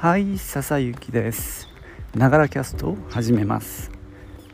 はい笹雪です。ながらキャストを始めます。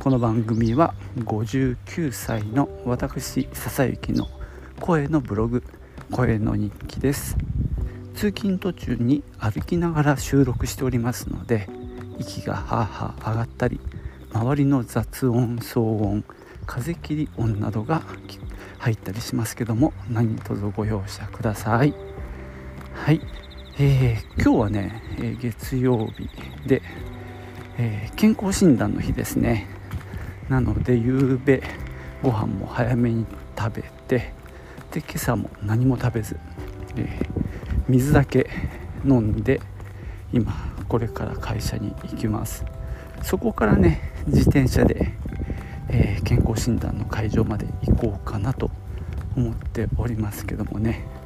この番組は59歳の私笹雪の声のブログ声の日記です。通勤途中に歩きながら収録しておりますので息がハーハー上がったり周りの雑音騒音風切り音などが入ったりしますけども何卒ご容赦ください。はい、えー、今日はね、え月曜日で、えー、健康診断の日ですね。なので夕べご飯も早めに食べてで今朝も何も食べず、えー、水だけ飲んで今これから会社に行きます。そこからね自転車で、えー、健康診断の会場まで行こうかなと思っておりますけどもね。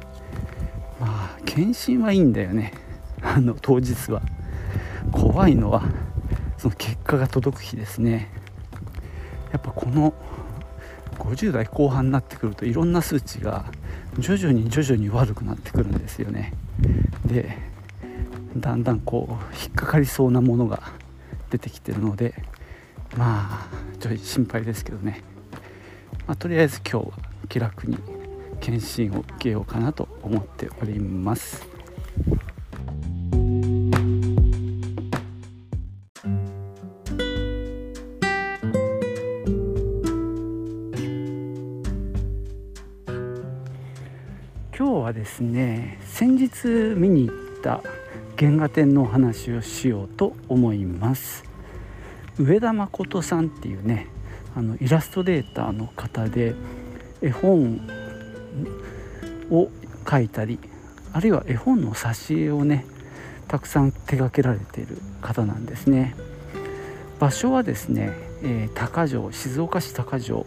まあ検診はいいんだよね。あの当日は。怖いのはその結果が届く日ですね。やっぱこの50代後半になってくるといろんな数値が徐々に徐々に悪くなってくるんですよね。でだんだんこう引っかかりそうなものが出てきてるのでまあちょい心配ですけどね、まあ、とりあえず今日は気楽に検診を受けようかなと思っております。今日はですね先日見に行った原画展のお話をしようと思います。上田誠さんっていうねあのイラストレーターの方で絵本を描いたりあるいは絵本の挿絵をねたくさん手掛けられている方なんですね。場所はですね、えー、高城静岡市高城、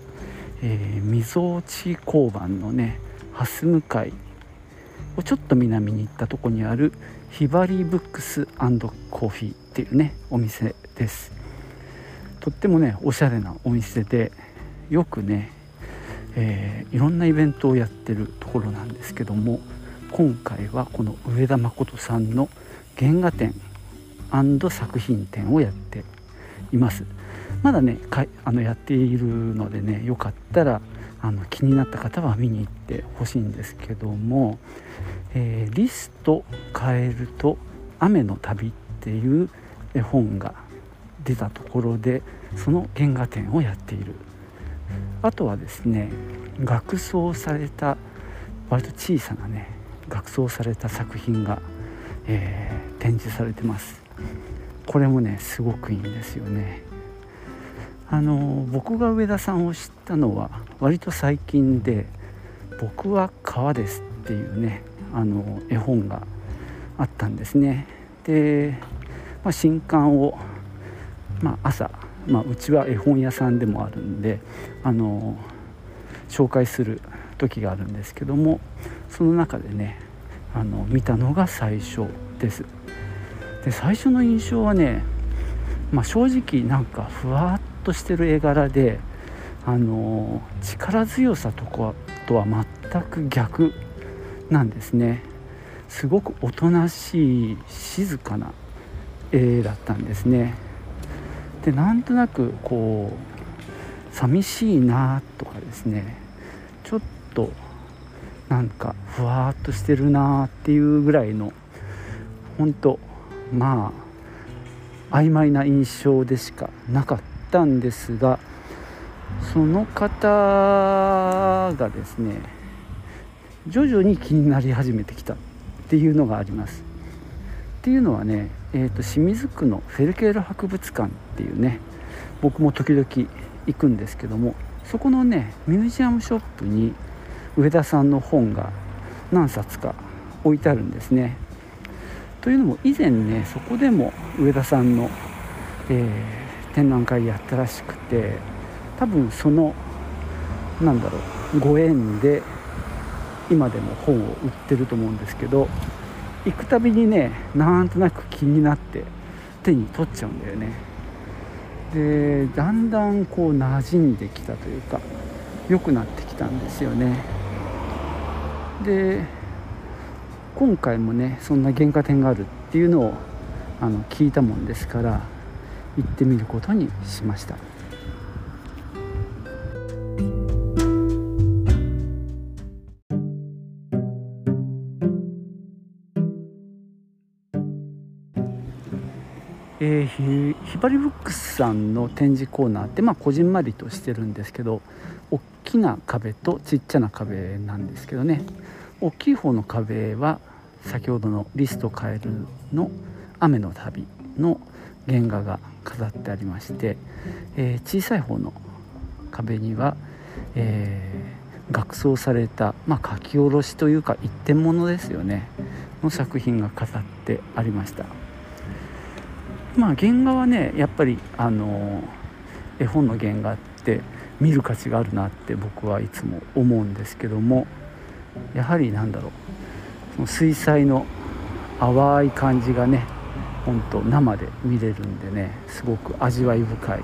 えー、溝落交番のね蓮向かいをちょっと南に行ったとこにあるひばりブックスコーヒーっていうねお店です。とってもねおしゃれなお店でよくね、えー、いろんなイベントをやってるところなんですけども今回はこの上田誠さんの原画展作品展をやっています。まだねあのやっているのでねよかったらあの気になった方は見に行ってほしいんですけども、えー、リスト変えると雨の旅っていう絵本が出たところでその原画展をやっている。あとはですね額装された割と小さなね額装された作品が、えー、展示されてます。これもねすごくいいんですよね。あの僕が上田さんを知ったのは割と最近で「僕は川です」っていうねあの絵本があったんですね。で、まあ、新刊をまあ、朝、まあ、うちは絵本屋さんでもあるんであの紹介する時があるんですけどもその中でねあの見たのが最初です。で最初の印象はね、まあ、正直なんかふわっとしてる絵柄であの力強さとかとは全く逆なんですね。すごくおとなしい静かな絵だったんですね。でなんとなくこう寂しいなとかですね。ちょっとなんかふわっとしてるなっていうぐらいの本当まあ曖昧な印象でしかなかったんですがその方がですね徐々に気になり始めてきたっていうのがあります。っていうのはねえーと、清水区のフェルケール博物館っていうね僕も時々行くんですけどもそこのねミュージアムショップに上田さんの本が何冊か置いてあるんですね。というのも以前ねそこでも上田さんの、えー、展覧会やったらしくて多分そのなんだろうご縁で今でも本を売ってると思うんですけど行くたびにねなんとなく気になって手に取っちゃうんだよねでだんだんこう馴染んできたというか良くなってきたんですよねで今回もねそんな原価点があるっていうのをあの聞いたもんですから行ってみることにしました。えー、ひばりブックスさんの展示コーナーって、まあ、こじんまりとしてるんですけど大きな壁とちっちゃな壁なんですけどね大きい方の壁は先ほどのリストカエルの「雨の旅」の原画が飾ってありまして、えー、小さい方の壁には、えー、額装された、まあ、書き下ろしというか一点物ですよねの作品が飾ってありました。まあ原画はねやっぱりあの絵本の原画って見る価値があるなって僕はいつも思うんですけどもやはりなんだろうその水彩の淡い感じがねほんと生で見れるんでねすごく味わい深い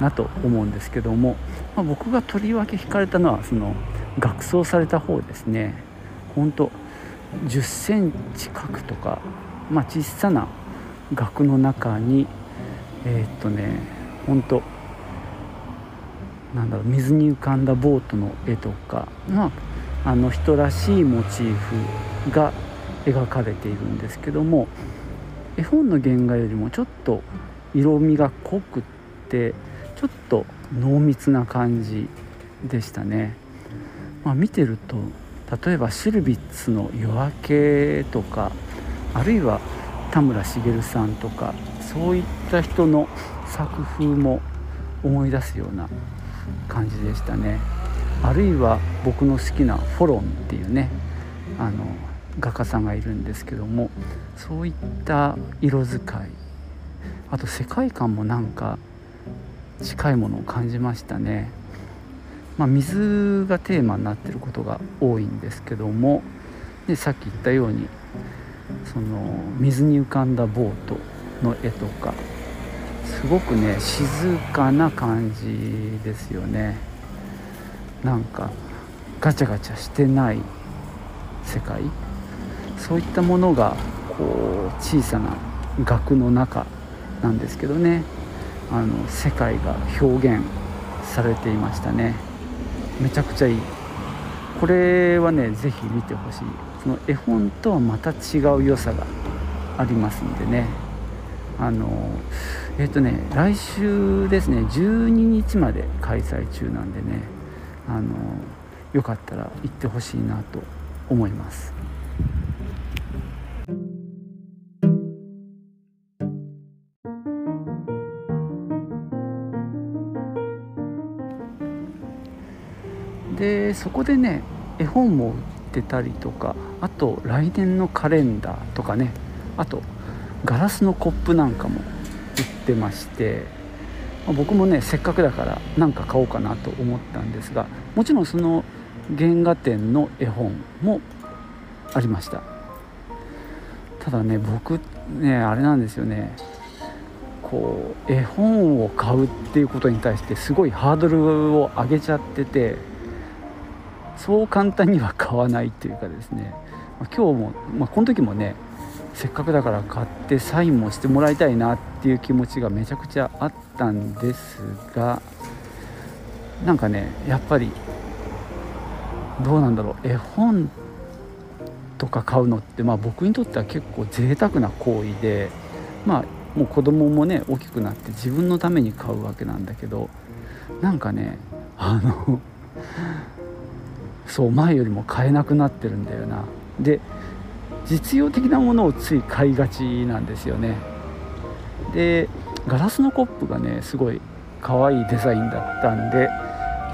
なと思うんですけども、まあ、僕がとりわけ惹かれたのはその額装された方ですね。ほんと10センチ角とか、まあ、小さな額の中にえー、っとねほんとなんだろう水に浮かんだボートの絵とか、まあ、あの人らしいモチーフが描かれているんですけども絵本の原画よりもちょっと色味が濃くってちょっと濃密な感じでしたね。まあ、見てると例えばシルビッツの「夜明け」とかあるいは田村茂さんとかそういった人の作風も思い出すような感じでしたね。あるいは僕の好きなフォロンっていうねあの画家さんがいるんですけどもそういった色使いあと世界観もなんか近いものを感じましたね、まあ、水がテーマになってることが多いんですけどもでさっき言ったようにその水に浮かんだボートの絵とかすごくね静かな感じですよね。なんかガチャガチャしてない世界。そういったものがこう小さな額の中なんですけどね。あの世界が表現されていましたね。めちゃくちゃいい。これはね是非見てほしい。その絵本とはまた違う良さがありますんでね。あのえっ、ー、とね来週ですね12日まで開催中なんでねあのよかったら行ってほしいなと思います。でそこでね絵本も売ってたりとかあと来年のカレンダーとかねあとガラスのコップなんかも売ってまして僕もねせっかくだから何か買おうかなと思ったんですがもちろんその原画展の絵本もありました。ただね僕ねあれなんですよね。こう絵本を買うっていうことに対してすごいハードルを上げちゃっててそう簡単には買わないっていうかですね。ま今日も、まあ、この時もねせっかくだから買ってサインもしてもらいたいなっていう気持ちがめちゃくちゃあったんですがなんかねやっぱりどうなんだろう。絵本とか買うのって、まあ、僕にとっては結構贅沢な行為でまあもう子供もね大きくなって自分のために買うわけなんだけどなんかねあのそう前よりも買えなくなってるんだよなで実用的なものをつい買いがちなんですよねでガラスのコップがねすごい可愛いデザインだったんで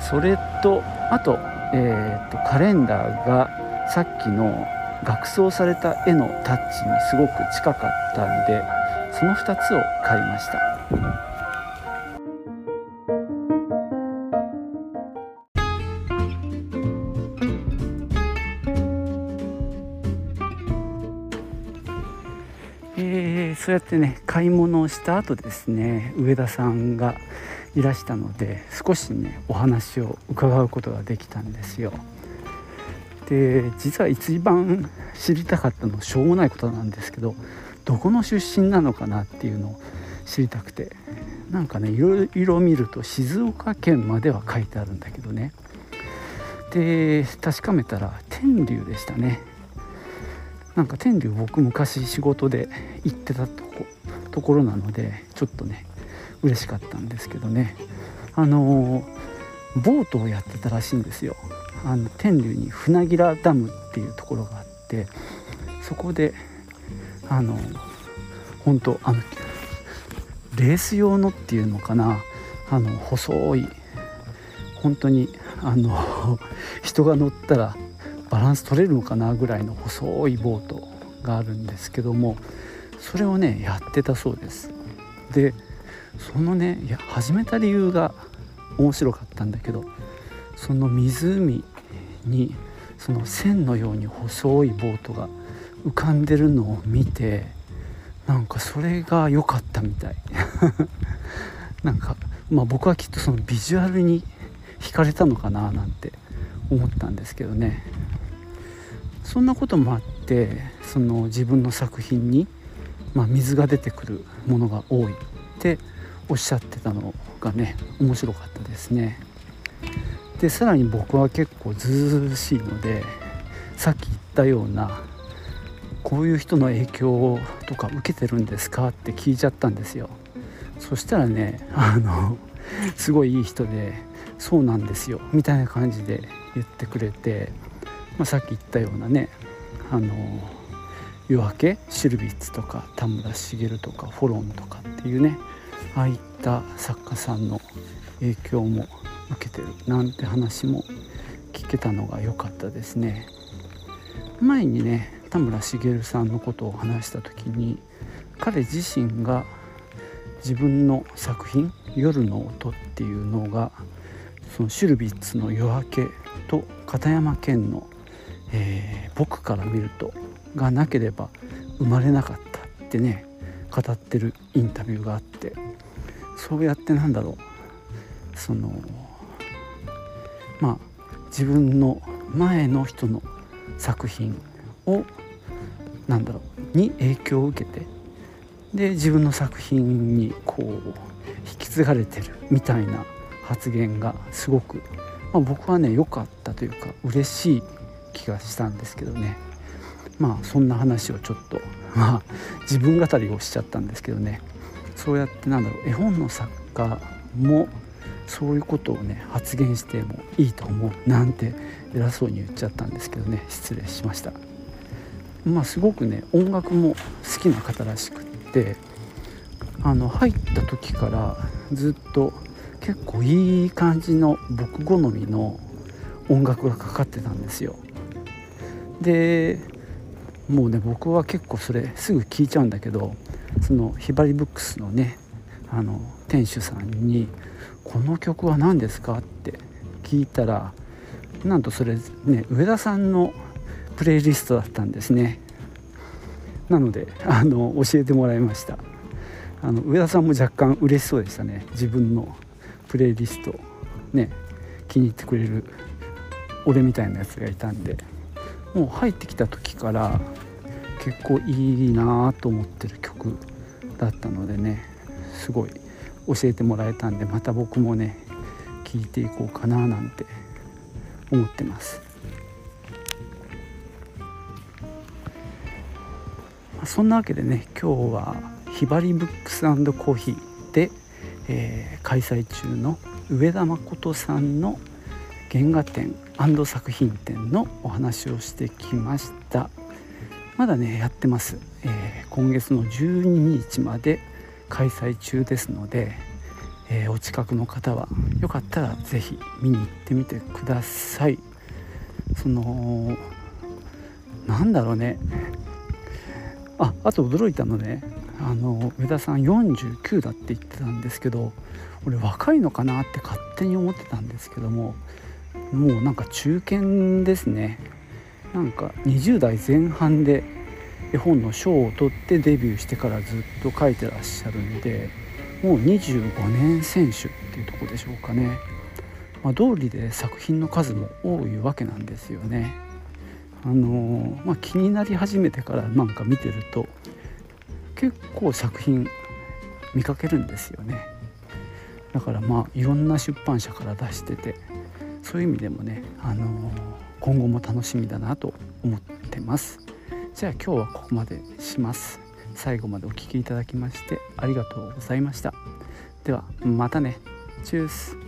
それとあと,、えーと、カレンダーがさっきの額装された絵のタッチにすごく近かったんでその2つを買いました。そうやってね買い物をした後ですね上田さんがいらしたので少しねお話を伺うことができたんですよ。で実は一番知りたかったのしょうもないことなんですけどどこの出身なのかなっていうのを知りたくてなんかねいろいろ見ると静岡県までは書いてあるんだけどねで確かめたら天竜でしたねなんか天竜僕昔仕事で行ってたとこところなのでちょっとね嬉しかったんですけどね。あのボートをやってたらしいんですよ。あの天竜に船吉良ダムっていうところがあってそこであの本当あのレース用のっていうのかな。あの細い本当にあの人が乗ったらバランス取れるのかなぐらいの細いボートがあるんですけどもそれをねやってたそうです。でそのねいや始めた理由が面白かったんだけどその湖にその線のように細いボートが浮かんでるのを見てなんかそれが良かったみたい。なんかまあ僕はきっとそのビジュアルに惹かれたのかななんて思ったんですけどね。そんなこともあってその自分の作品に、まあ、水が出てくるものが多いっておっしゃってたのがね面白かったですね。でさらに僕は結構ずうずしいのでさっき言ったようなこういう人の影響とか受けてるんですかって聞いちゃったんですよそしたらねあのすごいいい人でそうなんですよみたいな感じで言ってくれて、まあ、さっき言ったようなねあの夜明けシルビッツとか田村茂とかフォロンとかっていうねああいった作家さんの影響も受けてるなんて話も聞けたのが良かったですね。前にね田村茂さんのことを話した時に彼自身が自分の作品「夜の音」っていうのがそのシュルビッツの「夜明け」と片山健の、えー、僕から見ると」がなければ生まれなかったってね語ってるインタビューがあってそうやってなんだろう。そのまあ自分の前の人の作品をなんだろうに影響を受けてで自分の作品にこう引き継がれてるみたいな発言がすごく、まあ、僕はね良かったというか嬉しい気がしたんですけどね。まあそんな話をちょっとまあ自分語りをしちゃったんですけどね。そうやってなんだろう絵本の作家もそういうことをね発言してもいいと思うなんて偉そうに言っちゃったんですけどね。失礼しました。まあすごくね音楽も好きな方らしくってあの入った時からずっと結構いい感じの僕好みの音楽がかかってたんですよ。でもうね僕は結構それすぐ聴いちゃうんだけどそのひばりブックスのねあの店主さんに「この曲は何ですか?」って聞いたらなんとそれね上田さんのプレイリストだったんですね。なのであの教えてもらいました。あの上田さんも若干嬉しそうでしたね。自分のプレイリストね気に入ってくれる俺みたいなやつがいたんで。もう入ってきた時から結構いいなと思ってる曲だったのでねすごい教えてもらえたんでまた僕もね聞いていこうかななんて思ってます。そんなわけでね今日はひばりブックスコーヒーで、えー、開催中の上田誠さんの原画展作品展のお話をしてきました。まだねやってます、えー、今月の12日まで開催中ですので、えー、お近くの方はよかったら是非見に行ってみてください。そのなんだろうね。ああと驚いたのね。あの上田さん49だって言ってたんですけど俺若いのかなって勝手に思ってたんですけどももうなんか中堅ですね。なんか20代前半で絵本の賞を取ってデビューしてからずっと描いてらっしゃるんでもう25年選手っていうとこでしょうかね、まあ、通りで作品の数も多いわけなんですよね。あのー、まあ、気になり始めてからなんか見てると結構作品見かけるんですよね。だからまあいろんな出版社から出しててそういう意味でもね、あの今後も楽しみだなと思ってます。じゃあ今日はここまでします。最後までお聴きいただきましてありがとうございました。ではまたね。チュース。